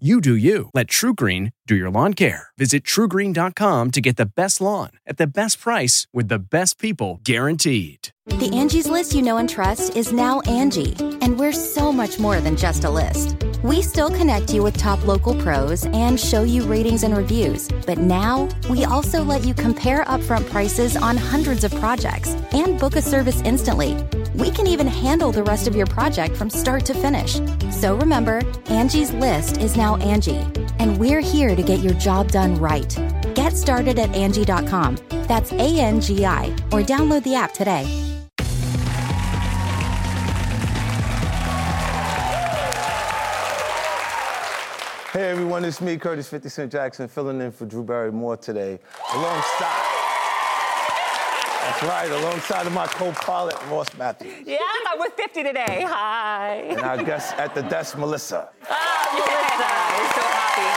You do you. Let TruGreen do your lawn care. Visit trugreen.com to get the best lawn at the best price with the best people guaranteed. The Angie's list you know and trust is now Angie, and we're so much more than just a list. We still connect you with top local pros and show you ratings and reviews, but now we also let you compare upfront prices on hundreds of projects and book a service instantly. We can even handle the rest of your project from start to finish. So remember, Angie's list is now Angie, and we're here to get your job done right. Get started at Angie.com. That's A N G I, or download the app today. Hey everyone, it's me, Curtis 50 Cent Jackson, filling in for Drew Barrymore today. Alongside, that's right, alongside of my co-pilot, Ross Mathews. Yeah, I'm with 50 today. Hi. And our guest at the desk, Melissa. Ah, Melissa. We're so happy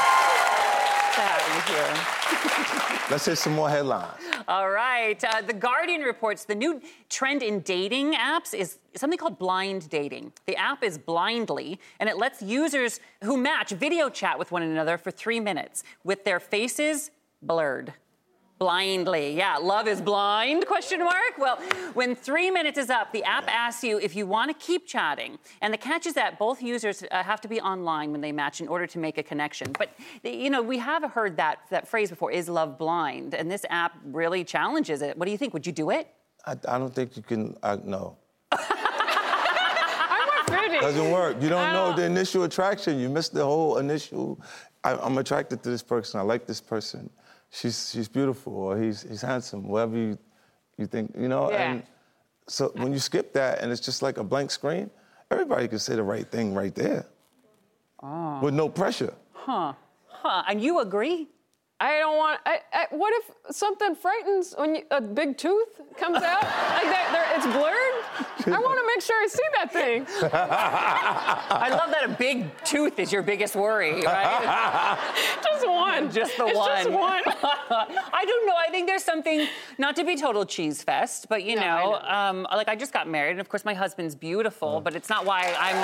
to have you here. Let's hit some more headlines. All right. Uh, the Guardian reports the new trend in dating apps is something called blind dating. The app is Blindly, and it lets users who match video chat with one another for three minutes with their faces blurred. Blindly, yeah. Love is blind? Question mark. Well, when three minutes is up, the app asks you if you want to keep chatting, and the catch is that both users uh, have to be online when they match in order to make a connection. But you know, we have heard that that phrase before: "Is love blind?" And this app really challenges it. What do you think? Would you do it? I, I don't think you can, I, no. Doesn't work. You don't know the initial attraction. You miss the whole initial. I, I'm attracted to this person. I like this person. She's she's beautiful, or he's he's handsome. Whatever you you think, you know. Yeah. And so when you skip that, and it's just like a blank screen, everybody can say the right thing right there, oh. with no pressure. Huh? Huh? And you agree? I don't want. I, I, what if something frightens when you, a big tooth comes out? like that, there, it's blurred. I want to make sure I see that thing. I love that a big tooth is your biggest worry, right? Just one. Just the it's one. Just one. I don't know. I think there's something, not to be total cheese fest, but you No, know, I Um, like I just got married, and of course my husband's beautiful, but it's not why I'm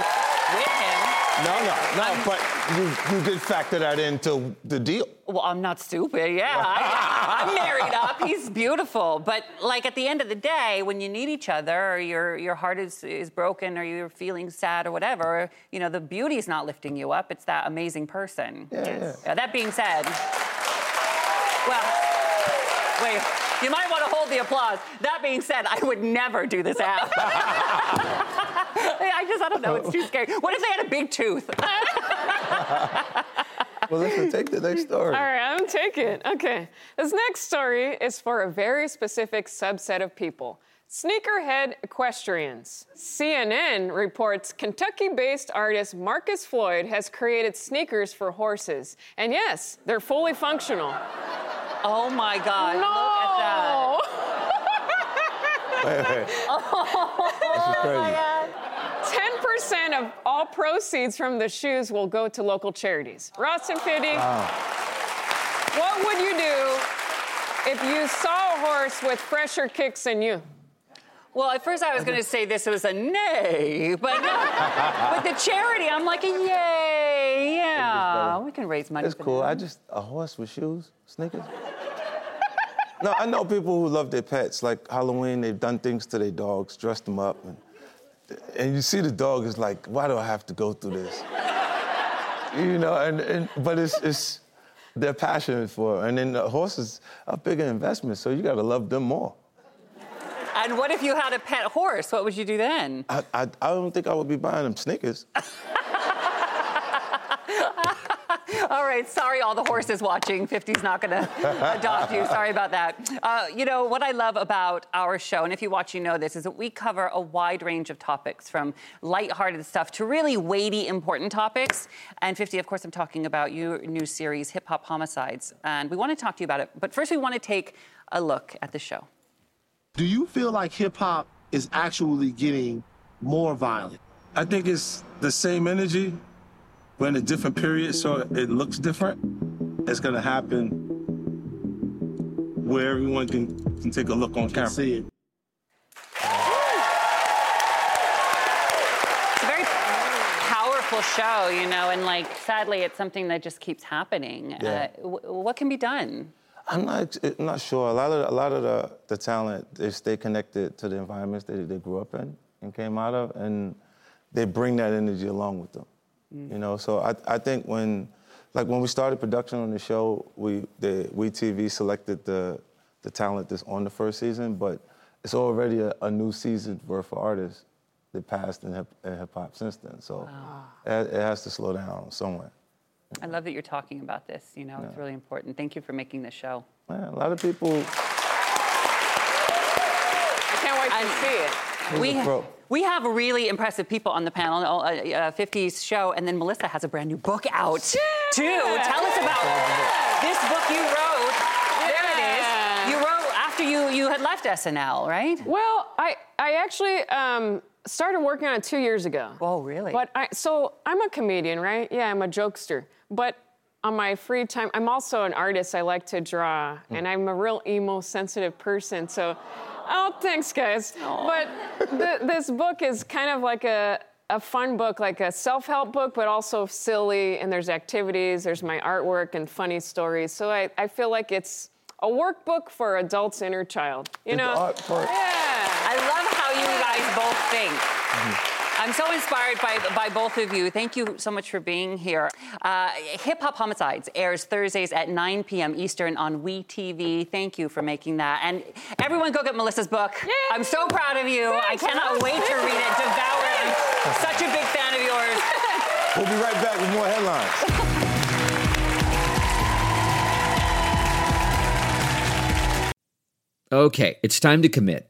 with him. No, no, no. But you you did factor that into the deal. Well, I'm not stupid. Yeah, I, I'm married up. He's beautiful, but like at the end of the day, when you need each other, or your your heart is is broken, or you're feeling sad, or whatever, you know, the beauty's not lifting you up. It's that amazing person. Yeah, Yeah, that being said, well, wait, you might want to hold the applause. That being said, I would never do this app. I just, I don't know, it's too scary. What if they had a big tooth? Well, listen, take the next story. All right, I'm taking. It. Okay. This next story is for a very specific subset of people. Sneakerhead equestrians. CNN reports Kentucky based artist Marcus Floyd has created sneakers for horses. And yes, they're fully functional. Oh my God, no! look at that. Wait, wait. Oh this is crazy. 10% of all proceeds from the shoes will go to local charities. Ross and Fiddy, what would you do if you saw a horse with fresher kicks than you? Well, at first I was going to say this was a nay, but no. with the charity, I'm like, a yay, yeah, we can raise money. It's for cool. them. I just a horse with shoes, sneakers. no, I know people who love their pets. Like Halloween, they've done things to their dogs, dressed them up, and and you see the dog is like, why do I have to go through this? you know, and, and but it's it's they're passionate for it. And then the horses are bigger investment, so you gotta love them more. And what if you had a pet horse? What would you do then? I, I, I don't think I would be buying them sneakers. All right, sorry, all the horses watching. 50's not going to adopt you. Sorry about that. Uh, you know, what I love about our show, and if you watch, you know this, is that we cover a wide range of topics from lighthearted stuff to really weighty, important topics. And 50, of course, I'm talking about your new series, Hip Hop Homicides. And we want to talk to you about it. But first, we want to take a look at the show. Do you feel like hip hop is actually getting more violent? I think it's the same energy, but in a different period, so it looks different. It's gonna happen where everyone can, can take a look on camera. See it. It's a very powerful show, you know, and like, sadly, it's something that just keeps happening. Yeah. Uh, w- what can be done? I'm not, I'm not sure. A lot of, a lot of the, the talent, they stay connected to the environments they, they grew up in and came out of, and they bring that energy along with them. You know, so I, I think when, like when we started production on the show, we, the, we TV selected the, the talent that's on the first season, but it's already a, a new season worth of artists that passed in hip, in hip hop since then. So it, it has to slow down somewhere. I love that you're talking about this. You know, it's really important. Thank you for making this show. Yeah, a lot of people. I can't wait to And- see it. We, a we have really impressive people on the panel, uh, uh, 50s show, and then Melissa has a brand new book out too. Tell us about this book you wrote. There it is. You wrote after you, you had left SNL, right? Well, I I actually um, started working on it two years ago. Oh, really? But I so I'm a comedian, right? Yeah, I'm a jokester. But on my free time, I'm also an artist. I like to draw, and I'm a real emo sensitive person. So, oh, thanks, guys. But th- this book is kind of like a a fun book, like a self-help book, but also silly. And there's activities, there's my artwork and funny stories. So I, I feel like it's a workbook for adults' inner child. You Did the know? art part- Yeah. I love how you guys both think. I'm so inspired by, by both of you. Thank you so much for being here. Uh, Hip Hop Homicides airs Thursdays at 9 p.m. Eastern on WeTV. Thank you for making that. And everyone go get Melissa's book. I'm so proud of you. I cannot wait to read it, devour it. I'm such a big fan of yours. We'll be right back with more headlines. Okay, it's time to commit.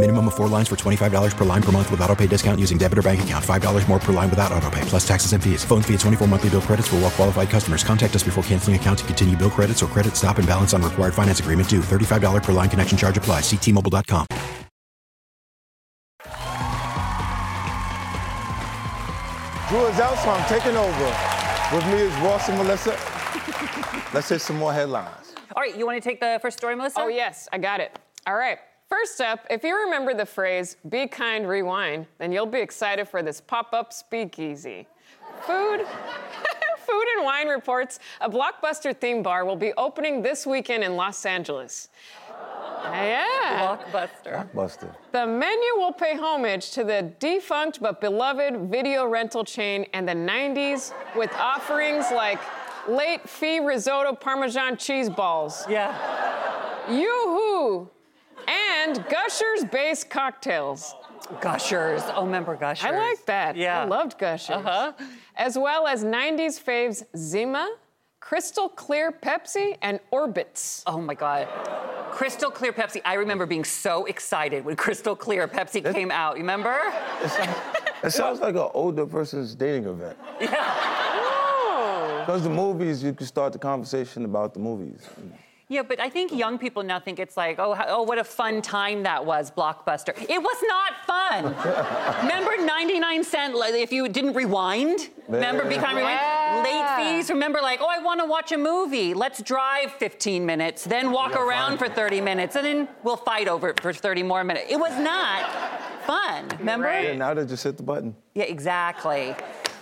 Minimum of four lines for $25 per line per month with auto pay discount using debit or bank account. $5 more per line without auto pay, plus taxes and fees. Phone fee at 24 monthly bill credits for all well qualified customers. Contact us before canceling account to continue bill credits or credit stop and balance on required finance agreement due. $35 per line connection charge applies. Ctmobile.com. Drew is out, so I'm taking over. With me is Ross and Melissa. Let's hit some more headlines. All right, you want to take the first story, Melissa? Oh, yes, I got it. All right. First up, if you remember the phrase, be kind, rewind, then you'll be excited for this pop up speakeasy. Food. Food and Wine reports a blockbuster theme bar will be opening this weekend in Los Angeles. Yeah. Blockbuster. Blockbuster. The menu will pay homage to the defunct but beloved video rental chain and the 90s with offerings like late fee risotto parmesan cheese balls. Yeah. Yoo-hoo! And Gushers based cocktails. Gushers. Oh, remember Gushers? I like that. Yeah. I loved Gushers. Uh-huh. As well as 90s faves Zima, Crystal Clear Pepsi, and Orbitz. Oh my God. Crystal Clear Pepsi. I remember being so excited when Crystal Clear Pepsi came out. You remember? It sounds like an older person's dating event. Oh. Because the movies, you can start the conversation about the movies. Yeah, but I think young people now think it's like, oh, how, oh, what a fun time that was, Blockbuster. It was not fun. Remember 99 cent, if you didn't rewind? Remember Become Rewind? Late fees? Remember, like, oh, I want to watch a movie. Let's drive 15 minutes, then walk Yeah, around fine. for 30 minutes, and then we'll fight over it for 30 more minutes. It was not fun, remember? Yeah, now they just hit the button. Yeah, exactly.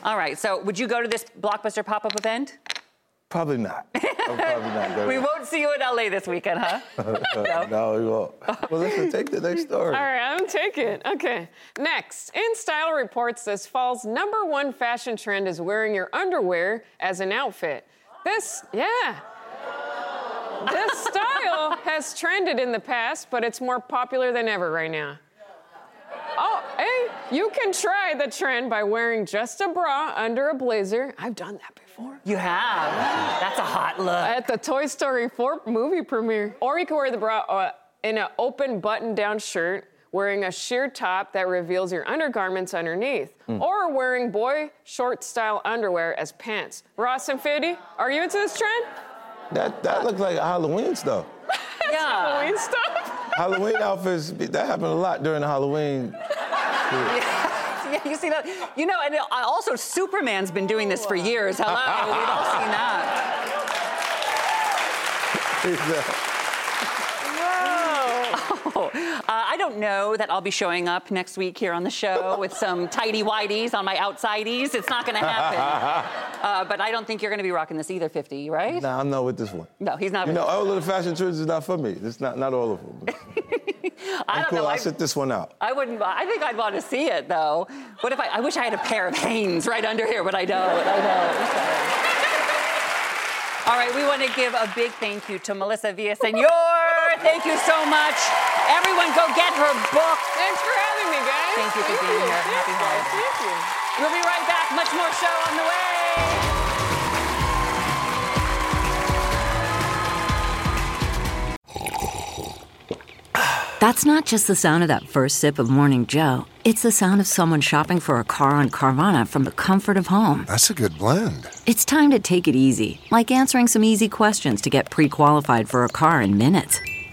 All right, so would you go to this Blockbuster pop up event? Probably not. Probably not going. We won't see you in LA this weekend, huh? no, we won't. Well, listen, take the next story. All right, I'm taking. Okay. Next, InStyle reports this fall's number one fashion trend is wearing your underwear as an outfit. This, yeah. This style has trended in the past, but it's more popular than ever right now. Oh, hey, you can try the trend by wearing just a bra under a blazer. I've done that before. You have. That's a hot look. At the Toy Story 4 movie premiere. Or you can wear the bra uh, in an open button down shirt, wearing a sheer top that reveals your undergarments underneath. Hmm. Or wearing boy short style underwear as pants. Ross and Fiddy, are you into this trend? That that looks like Halloween stuff. Yeah. Halloween stuff? Halloween outfits. That happened a lot during the Halloween. Yeah, you see that? You know, and also Superman's been doing this for years. Hello, we've all seen that. Oh, uh, I don't know that I'll be showing up next week here on the show with some tidy whities on my outsideys. It's not going to happen. Uh, but I don't think you're going to be rocking this either, 50, right? Nah, I'm not with this one. No, he's not. You know, all of the fashion trends is not for me. It's not not all of them. I I'm don't cool. know. I'll I, sit this one out. I wouldn't. I think I'd want to see it though. What if I? I wish I had a pair of Hanes right under here, but I don't. I don't. All right, we want to give a big thank you to Melissa Villasenor. Thank you so much. Everyone, go get her book. Thanks for having me, guys. Thank you for being here. Happy holidays. Thank you. We'll be right back. Much more show on the way. That's not just the sound of that first sip of Morning Joe. It's the sound of someone shopping for a car on Carvana from the comfort of home. That's a good blend. It's time to take it easy, like answering some easy questions to get pre qualified for a car in minutes.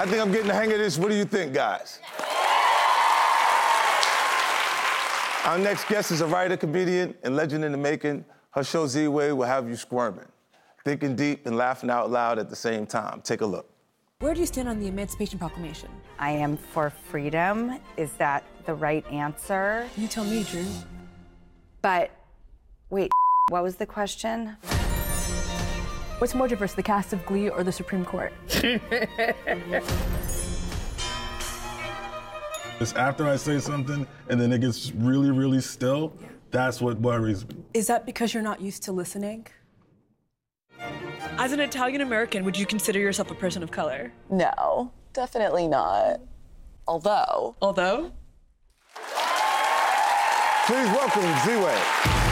I think I'm getting the hang of this. What do you think, guys? Our next guest is a writer, comedian, and legend in the making. Her show Ziwe will have you squirming, thinking deep and laughing out loud at the same time. Take a look. Where do you stand on the Emancipation Proclamation? I am for freedom. Is that the right answer? You tell me, Drew. But wait, what was the question? What's more diverse, the cast of Glee or the Supreme Court? It's after I say something and then it gets really, really still. That's what worries me. Is that because you're not used to listening? As an Italian American, would you consider yourself a person of color? No, definitely not. Although. Although? Please welcome Ziwe. Hi.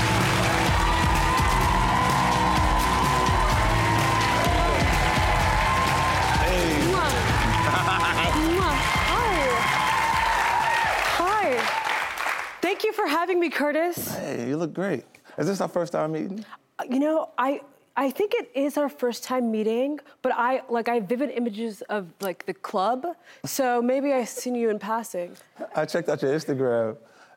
For having me, Curtis. Hey, you look great. Is this our first time meeting? Uh, You know, I I think it is our first time meeting, but I like I have vivid images of like the club, so maybe I've seen you in passing. I checked out your Instagram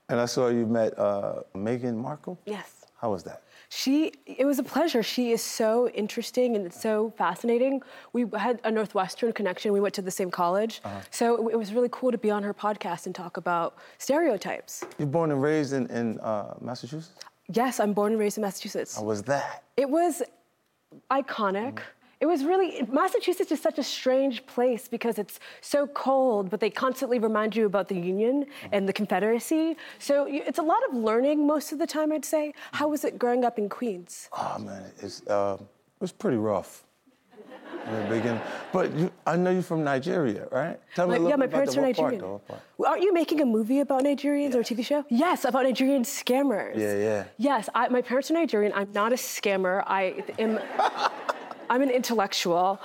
and I saw you met uh, Meghan Markle. Yes. How was that? She, it was a pleasure. She is so interesting and so fascinating. We had a Northwestern connection. We went to the same college. Uh-huh. So it, it was really cool to be on her podcast and talk about stereotypes. You're born and raised in, in uh, Massachusetts? Yes, I'm born and raised in Massachusetts. How was that? It was iconic. It was really, Massachusetts is such a strange place because it's so cold, but they constantly remind you about the Union and the Confederacy. So you- it's a lot of learning most of the time, I'd say. How was it growing up in Queens? Oh man, it's uh, it was pretty rough in the beginning. But you, I know you're from Nigeria, right? Tell me My- a little yeah, my parents about are the, part, Nigerian. what part? Aren't you making a movie about Nigerians or a TV show? Yes, about Nigerian scammers. Yeah, yeah. Yes, I, my parents are Nigerian. I'm not a scammer. I am. I'm an intellectual.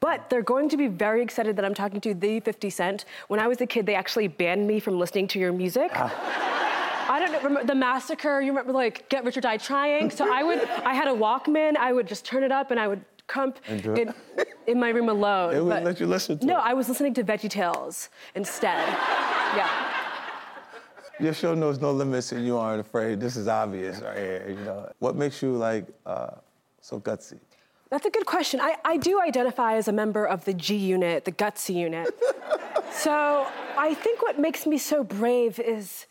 But they're going to be very excited that I'm talking to the 50 Cent. When I was a kid, they actually banned me from listening to your music. I don't know, remember the massacre, you remember like Get Rich or Die Trying? So I would, I had a Walkman, I would just turn it up and I would crump in, in my room alone. They wouldn't let you listen to No, it. I was listening to Veggie Tales instead. yeah. Your show knows no limits and you aren't afraid. This is obvious right here, you know. What makes you like uh, so gutsy? That's a good question. I, I do identify as a member of the G unit, the gutsy unit. so I think what makes me so brave is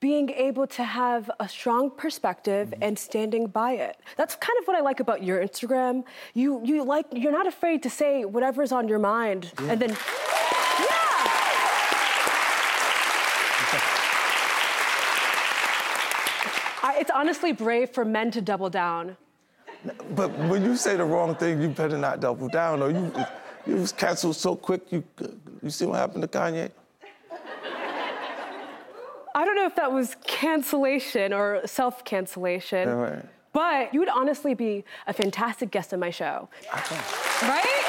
being able to have a strong perspective mm-hmm. and standing by it. That's kind of what I like about your Instagram. You you like you're not afraid to say whatever's on your mind and then it's honestly brave for men to double down. But when you say the wrong thing, you better not double down, or you you was canceled so quick. You you see what happened to Kanye? I don't know if that was cancellation or self cancellation, Yeah, right. but you would honestly be a fantastic guest on my show. Right?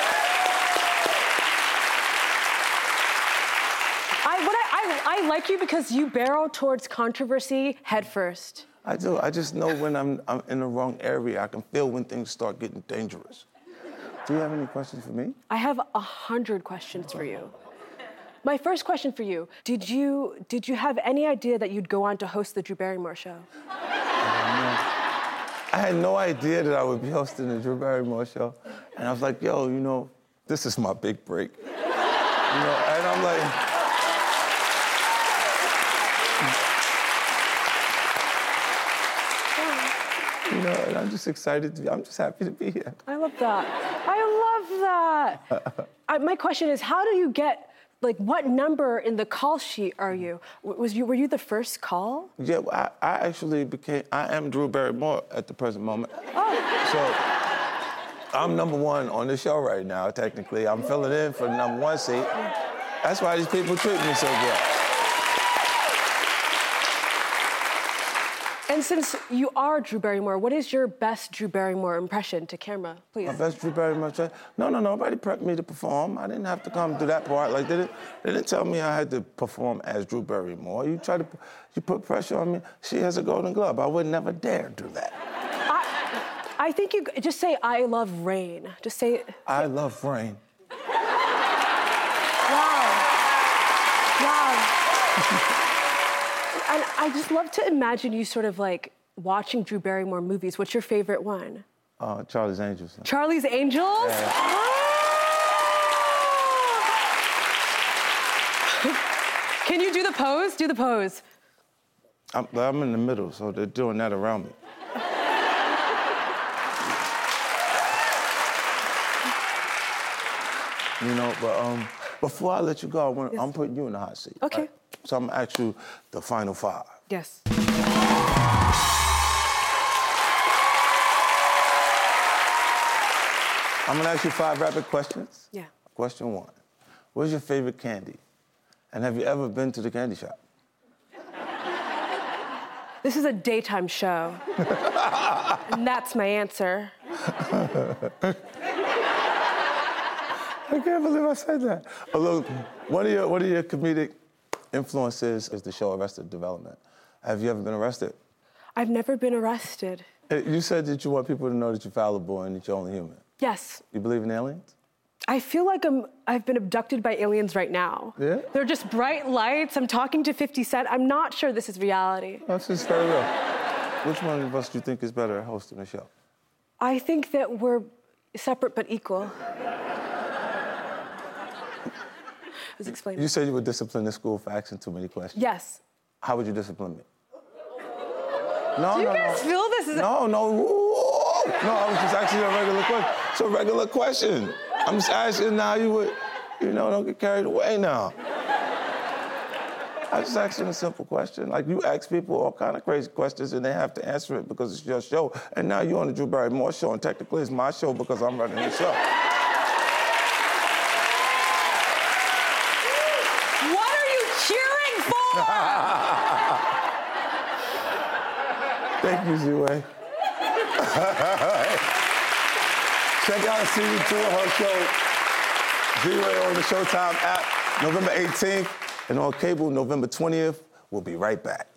I, what I, I, I like you because you barrel towards controversy headfirst. I do. I just know when I'm I'm in the wrong area. I can feel when things start getting dangerous. Do you have any questions for me? I have a hundred questions for you. My first question for you: Did you did you have any idea that you'd go on to host the Drew Barrymore show? I had no idea that I would be hosting the Drew Barrymore show, and I was like, "Yo, you know, this is my big break." You know, and I'm like. You know, and I'm just excited to be, I'm just happy to be here. I love that. I love that. I, my question is, how do you get like what number in the call sheet are you? Was you were you the first call? Yeah, well, I, I actually became, I am Drew Barrymore at the present moment. Oh. So I'm number one on the show right now, technically. I'm filling in for the number one seat. That's why these people treat me so good. And since you are Drew Barrymore, what is your best Drew Barrymore impression to camera, please? My best Drew Barrymore. tra- No, no, nobody prepped me to perform. I didn't have to come through that part. Like, they didn't, they didn't tell me I had to perform as Drew Barrymore. You try to, you put pressure on me. She has a Golden Globe. I would never dare do that. I think you just say I love rain. Just say I love rain. Wow. Wow. And I just love to imagine you sort of like watching Drew Barrymore movies. What's your favorite one? Uh, Charlie's Angels. Charlie's Angels? Can you do the pose? Do the pose. I'm, I'm in the middle, so they're doing that around me. You know, but um, before I let you go, I want, I'm putting you in the hot seat. Okay. right? So I'm gonna ask you the final five. Yes. I'm gonna ask you five rapid questions. Yeah. Question one: What's your favorite candy? And have you ever been to the candy shop? This is a daytime show. and that's my answer. I can't believe I said that. Oh, look, one of your one of your comedic influences is the show Arrested Development. Have you ever been arrested? I've never been arrested. Uh, You said that you want people to know that you're fallible and that you're only human. Yes. You believe in aliens? I feel like I'm I've been abducted by aliens right now. Yeah? They're just bright lights. I'm talking to 50 Cent. I'm not sure this is reality. That's just very real. Which one of us do you think is better at hosting the show? I think that we're separate but equal. Let's explain. You said you were disciplined in school for asking too many questions. Yes. How would you discipline me? No, Do you no, guys no. feel this is No, no. Ooh. No, I was just asking you a regular question. It's a regular question. I'm just asking now you would, you know, don't get carried away now. I just asked you a simple question. Like you ask people all kind of crazy questions and they have to answer it because it's your show. And now you're on the Drew Barrymore show and technically it's my show because I'm running the show. What are you cheering for? Thank you, Ziwe. Check out season two of her show, Ziwe on the Showtime app, November 18th, and on cable, November 20th. We'll be right back.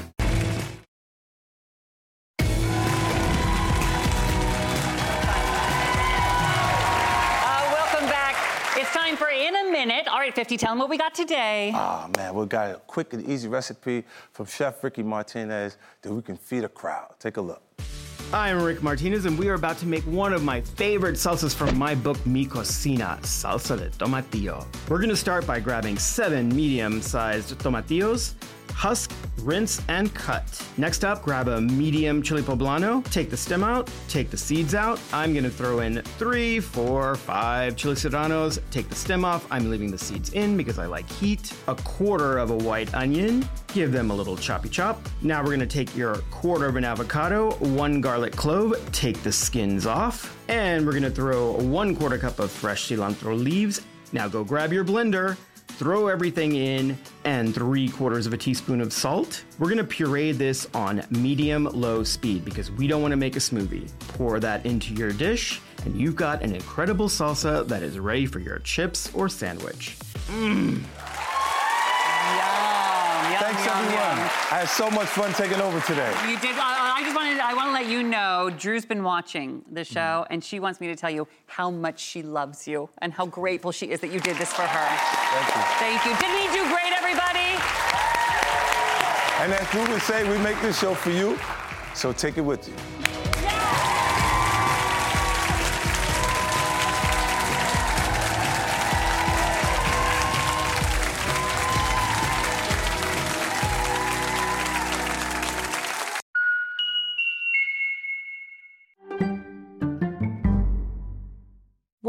50, tell them what we got today. Oh man, we got a quick and easy recipe from Chef Ricky Martinez that we can feed a crowd. Take a look. I'm Rick Martinez, and we are about to make one of my favorite salsas from my book, Mi Cocina, salsa de tomatillo. We're gonna start by grabbing seven medium sized tomatillos, husk, rinse, and cut. Next up, grab a medium chili poblano, take the stem out, take the seeds out. I'm gonna throw in three, four, five chili serranos, take the stem off. I'm leaving the seeds in because I like heat. A quarter of a white onion, give them a little choppy chop. Now we're gonna take your quarter of an avocado, one garlic clove, take the skins off, and we're gonna throw one quarter cup of fresh cilantro leaves. Now go grab your blender, throw everything in, and three quarters of a teaspoon of salt. We're gonna puree this on medium low speed because we don't wanna make a smoothie. Pour that into your dish, and you've got an incredible salsa that is ready for your chips or sandwich. Mmm. I had so much fun taking over today. You did. I, I just wanted. I want to let you know. Drew's been watching the show, mm-hmm. and she wants me to tell you how much she loves you and how grateful she is that you did this for her. Thank you. Thank you. Didn't he do great, everybody? And as Ruben say, we make this show for you, so take it with you.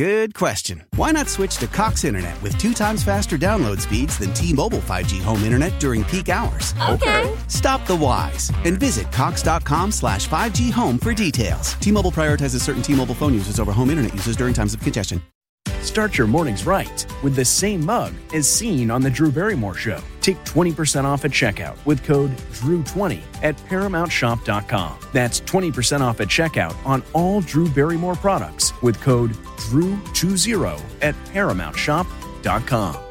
Good question. Why not switch to Cox Internet with two times faster download speeds than T-Mobile 5G home internet during peak hours? Okay. Stop the whys and visit cox.com slash 5G home for details. T-Mobile prioritizes certain T-Mobile phone users over home internet users during times of congestion. Start your mornings right with the same mug as seen on The Drew Barrymore Show. Take 20% off at checkout with code DREW20 at ParamountShop.com. That's 20% off at checkout on all Drew Barrymore products with code DREW20 at ParamountShop.com.